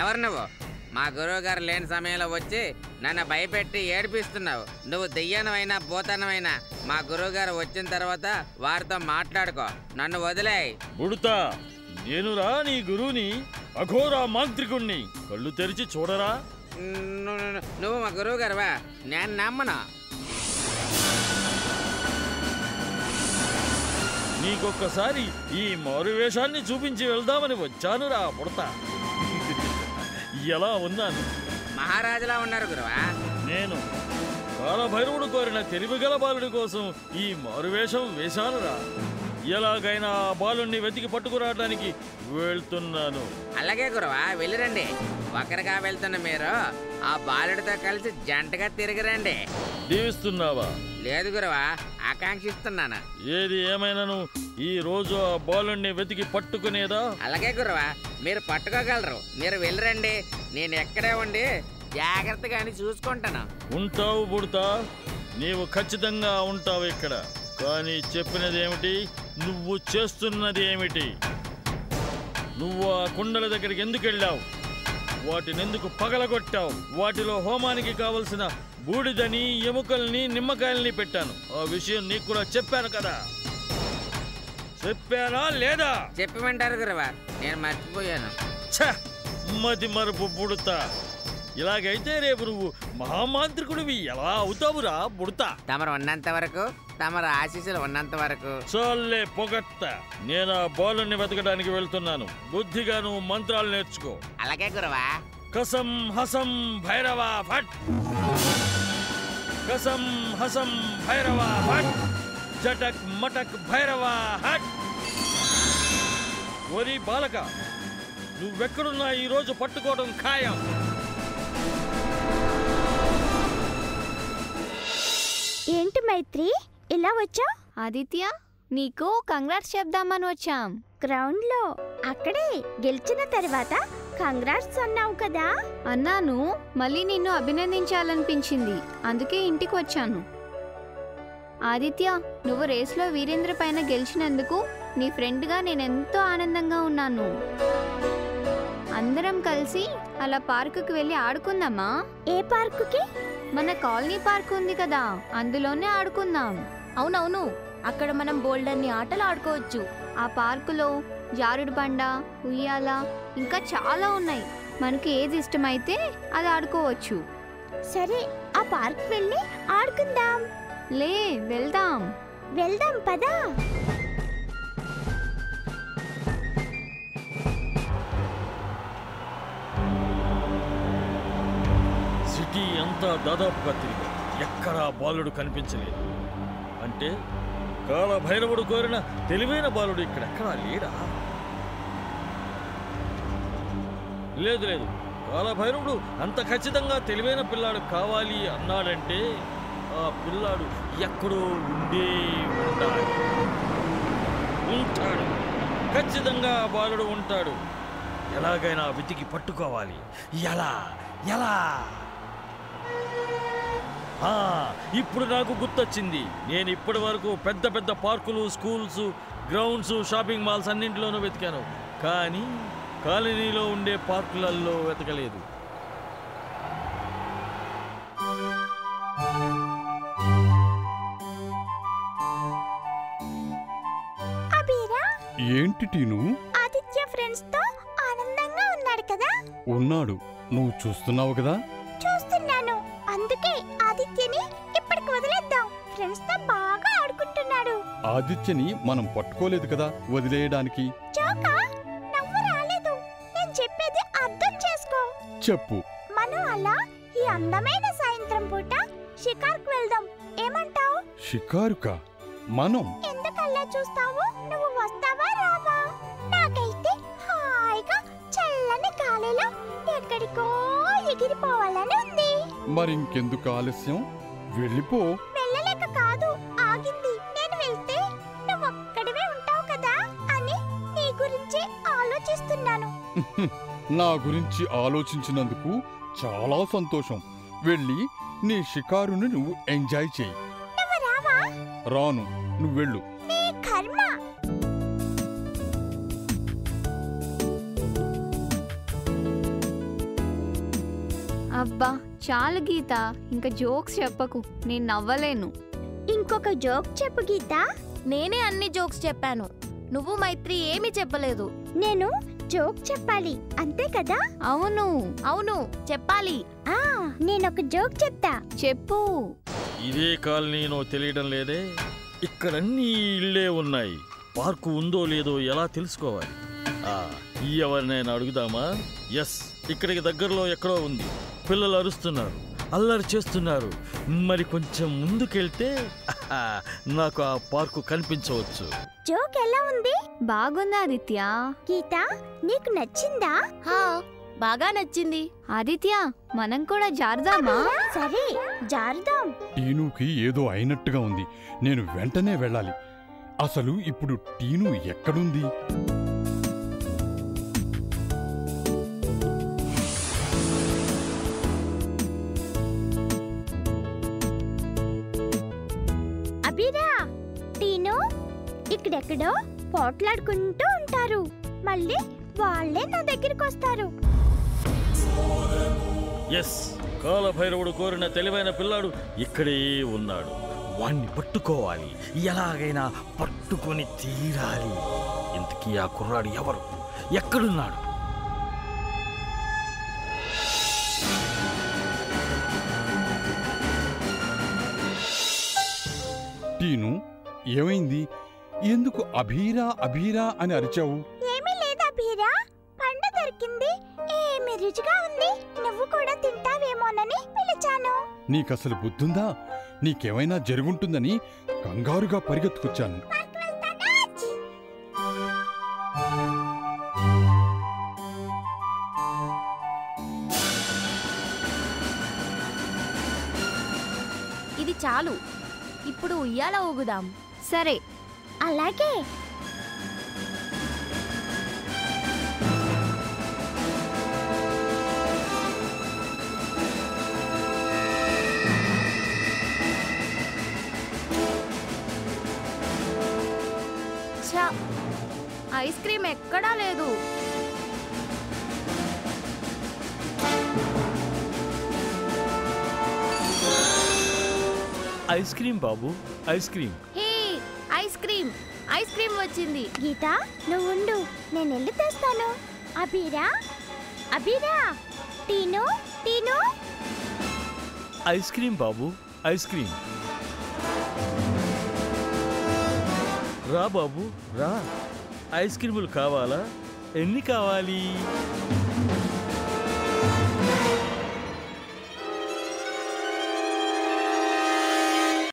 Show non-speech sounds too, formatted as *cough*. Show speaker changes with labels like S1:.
S1: ఎవరు నువ్వు? మా గురువు గారు లేని సమయంలో వచ్చి నన్ను భయపెట్టి ఏడిపిస్తున్నావు. నువ్వు దెయ్యానమైనా భూతానమైనా మా గురువు గారు వచ్చిన తర్వాత వారితో మాట్లాడుకో. నన్ను వదిలేయ్.
S2: బుడతా నేనురా నీ గురువుని అఘోరా మాంత్రికుణ్ణి. కళ్ళు తెరిచి చూడరా?
S1: నువ్వు మా గురువు గారువా నేను నమ్మను.
S2: నీకొక్కసారి ఈ మారువేషాన్ని చూపించి వెళ్దామని వచ్చానురా బుడతా ఎలా ఉన్నాను?
S1: మహారాజులా ఉన్నారు గురువా.
S2: నేను కాలభైరవుడు కోరిన తెలివిగల బాలుడి కోసం ఈ మారువేషం వేశానురా. ఎలాగైనా ఆ బాలుణ్ణి వెతికి పట్టుకురావడానికి వెళ్తున్నాను.
S1: అలాగే గురువా వెళ్ళిరండి. ఒకరిగా వెళ్తున్న మీరు ఆ బాలుడితో కలిసి జంటగా తిరిగిరండి.
S2: దీవిస్తున్నావా?
S1: లేదు గురువా ఆకాంక్షిస్తున్నాను.
S2: ఏది ఏమైనాను? ఈ రోజు ఆ బాలుణ్ణి వెతికి పట్టుకునేదా?
S1: అలాగే గురువా మీరు పట్టుకోగలరు. మీరు వెళ్ళిరండి. నేను ఎక్కడే ఉండి జాగ్రత్తగా అని చూసుకుంటాను.
S2: ఉంటావు బుడతా. నీవు ఖచ్చితంగా ఉంటావు ఇక్కడ. కానీ చెప్పినది ఏమిటి నువ్వు చేస్తున్నది ఏమిటి? నువ్వు ఆ కుండల దగ్గరికి ఎందుకు వెళ్ళావు? వాటిని ఎందుకు పగలగొట్టావు? వాటిలో హోమానికి కావలసిన బూడిదని ఎముకల్ని నిమ్మకాయల్ని పెట్టాను. ఆ విషయం నీకు కూడా చెప్పాను కదా? చెప్పానా లేదా?
S1: చెప్పమంటారు గురువా నేను మర్చిపోయాను.
S2: ఛ! మతి మరుపు బుడతా ఇలాగైతే రేపు నువ్వు మహామాంత్రికుడివి. ఎలా అవుతావురా బుడతా?
S1: తమరు ఉన్నంత వరకు తమరు ఆశీస్సులు ఉన్నంత వరకు.
S2: చాలే పొగట్ట. నేను ఆ బాలుని వెతకడానికి వెళ్తున్నాను. బుద్ధిగా నువ్వు మంత్రాలు నేర్చుకో.
S1: అలాగే గురువా.
S2: కసం హసం భైరవ ఫట్ కసం హసం భైరవ ఫట్ జటక్ మటక్ భైరవ హట్ ఒరి బాలక నువ్వెక్కడున్నా ఈ రోజు పట్టుకోవడం ఖాయం.
S3: ఏంటి మైత్రి? ఇలా వచ్చా?
S4: ఆదిత్య నీకు కంగ్రాట్స్ చెప్దామని వచ్చాం.
S3: గ్రౌండ్లో అక్కడే. గెలిచిన తర్వాత కంగ్రాట్స్ అన్నావు కదా?
S4: అన్నాను. మళ్ళీ నిన్ను అభినందించాలనిపించింది. అందుకే ఇంటికి వచ్చాను. ఆదిత్య నువ్వు రేస్లో వీరేంద్ర పైన గెలిచినందుకు నీ ఫ్రెండ్గా నేను ఎంతో ఆనందంగా ఉన్నాను. అందరం కలిసి అలా పార్కుకి వెళ్ళి ఆడుకుందామా?
S3: ఏ పార్కుకి?
S4: మన కాలనీ పార్క్ ఉంది కదా అందులోనే ఆడుకుందాం.
S5: అవునవును అక్కడ మనం బోల్డన్ని ఆటలు ఆడుకోవచ్చు.
S4: ఆ పార్కులో జారుడు బండ ఉయ్యాల ఇంకా చాలా ఉన్నాయి. మనకి ఏది ఇష్టమైతే అది ఆడుకోవచ్చు.
S3: సరే ఆ పార్క్ వెళ్ళి ఆడుకుందాం.
S4: లే వెళ్దాం.
S3: వెళ్దాం పదా.
S2: అంతా దాదాపుగా తిరిగా ఎక్కడా బాలుడు కనిపించలేదు. అంటే కాలభైరవుడు కోరిన తెలివైన బాలుడు ఇక్కడెక్కడా లేడా? లేదు లేదు. కాలభైరవుడు అంత ఖచ్చితంగా తెలివైన పిల్లాడు కావాలి అన్నాడంటే ఆ పిల్లాడు ఎక్కడో ఉండే ఉండాలి ఉంటాడు. ఖచ్చితంగా ఆ బాలుడు ఉంటాడు. ఎలాగైనా వెతికి పట్టుకోవాలి. ఎలా? ఎలా? ఇప్పుడు నాకు గుర్తొచ్చింది. నేను ఇప్పటి వరకు పెద్ద పెద్ద పార్కులు స్కూల్స్ గ్రౌండ్స్ షాపింగ్ మాల్స్ అన్నింటిలోనూ వెతికాను. కానీ కాలనీలో ఉండే పార్కులలో వెతకలేదు.
S6: ఏంటి టీను?
S3: ఆదిత్య ఫ్రెండ్స్తో ఆనందంగా ఉన్నాడు కదా?
S6: ఉన్నాడు. నువ్వు చూస్తున్నావు కదా?
S3: అందుకే ఆదిత్యని ఇప్పటికి వదిలేద్దాం. ఫ్రెండ్స్తో బాగా ఆడుకుంటున్నాడు.
S6: ఆదిత్యని మనం పట్టుకోలేదు కదా వదిలేయడానికి?
S3: చోకా నవ్వు రాలేదు. నేను చెప్పేది అర్థం చేసుకో.
S6: చెప్పు.
S3: మనం అలా ఈ అందమైన సాయంత్రం పూట షికార్కు వెళ్దాం. ఏమంటావు?
S6: షికారుక? మనం?
S3: ఎందుకల్లా చూస్తావు? నువ్వు వస్తావా రావా? నాకైతే హాయిగా చల్లని గాలిలో ఎక్కడికో ఎగిరిపోవాలని ఉంది.
S6: మరింకెందుకు ఆలస్యం? వెళ్ళిపో.
S3: వెళ్ళలేక కాదు ఆగింది. నేను వెళ్తే నువ్వు ఒక్కడివే ఉంటావు కదా అని నీ గురించి ఆలోచిస్తున్నాను. *laughs*
S6: నా గురించి ఆలోచించినందుకు చాలా సంతోషం. వెళ్ళి నీ షికారుని నువ్వు ఎంజాయ్ చేయి. రాను నువ్వు వెళ్ళు.
S4: అబ్బా చాలు గీత. ఇంకా జోక్స్ చెప్పకు. నేను నవ్వలేను.
S3: ఇంకొక జోక్ చెప్పు గీత.
S5: నేనే అన్ని జోక్స్ చెప్పాను. నువ్వు మైత్రి ఏమీ చెప్పలేదు.
S3: నేను జోక్ చెప్పాలి. అంతే కదా?
S4: అవును.
S5: అవును. చెప్పాలి.
S3: ఆ నేను ఒక జోక్ చెప్తా.
S4: చెప్పు.
S2: ఇదే కాలనీనో తెలియడం లేదే. ఇక్కడన్నీ ఇళ్ళే ఉన్నాయి. పార్కు ఉందో లేదో ఎలా తెలుసుకోవాలి? ఆ, ఈ ఎవరినైనా అడుగుదామా? ఎస్ ఇక్కడికి దగ్గరలో ఎక్కడో ఉంది. పిల్లలు అరుస్తున్నారు అల్లరి చేస్తున్నారు. మరి కొంచెం ముందుకెళ్తే నాకు ఆ పార్కు కనిపించవచ్చు.
S3: జోక్ ఎలా ఉంది?
S4: బాగుంది ఆదిత్య?
S3: గీత నీకు నచ్చిందా?
S5: హా బాగా నచ్చింది.
S4: ఆదిత్య మనం కూడా జారుదామా?
S3: సరే జారుదాం.
S6: టీనుకి ఏదో అయినట్టుగా ఉంది. నేను వెంటనే వెళ్ళాలి. అసలు ఇప్పుడు టీను ఎక్కడుంది?
S3: అభిరా టీను ఇక్కడెక్కడో పోట్లాడుకుంటూ ఉంటారు. మళ్ళీ వాళ్ళే నా దగ్గరికి వస్తారు.
S2: ఎస్ కాలభైరవుడు కోరిన తెలివైన పిల్లాడు ఇక్కడే ఉన్నాడు. వాణ్ణి పట్టుకోవాలి. ఎలాగైనా పట్టుకొని తీరాలి. ఇంతకీ ఆ కుర్రాడు ఎవరు? ఎక్కడున్నాడు?
S6: ఏమైంది? ఎందుకు అభీరా అభీరా అని అరిచావు?
S3: ఏమీ లేదా అభిరా. పండు దొరికింది. ఏమి రుచిగా ఉంది. నువ్వు కూడా తింటావేమోనని పిలిచాను.
S6: నీకసలు బుద్ధుందా? నీకేమైనా జరుగుంటుందని కంగారుగా పరిగెత్తుకొచ్చాను.
S5: ఇది చాలు. ఇప్పుడు ఉయ్యాల ఊగుదాం.
S4: సరే
S3: అలాగే.
S5: ఛా ఐస్ క్రీమ్ ఎక్కడా లేదు.
S2: ఐస్ క్రీమ్ బాబు ice cream.
S5: Hey ice cream. Ice cream వచ్చింది.
S3: గీత నువ్వు ఉండు. నేను వెళ్ళి తెస్తాను. అభిరా అభిరా టీను? టీను?
S2: ఐస్ క్రీమ్ బాబు ఐస్ క్రీమ్. రా బాబు రా. ఐస్ క్రీములు కావాలా? ఎన్ని కావాలి?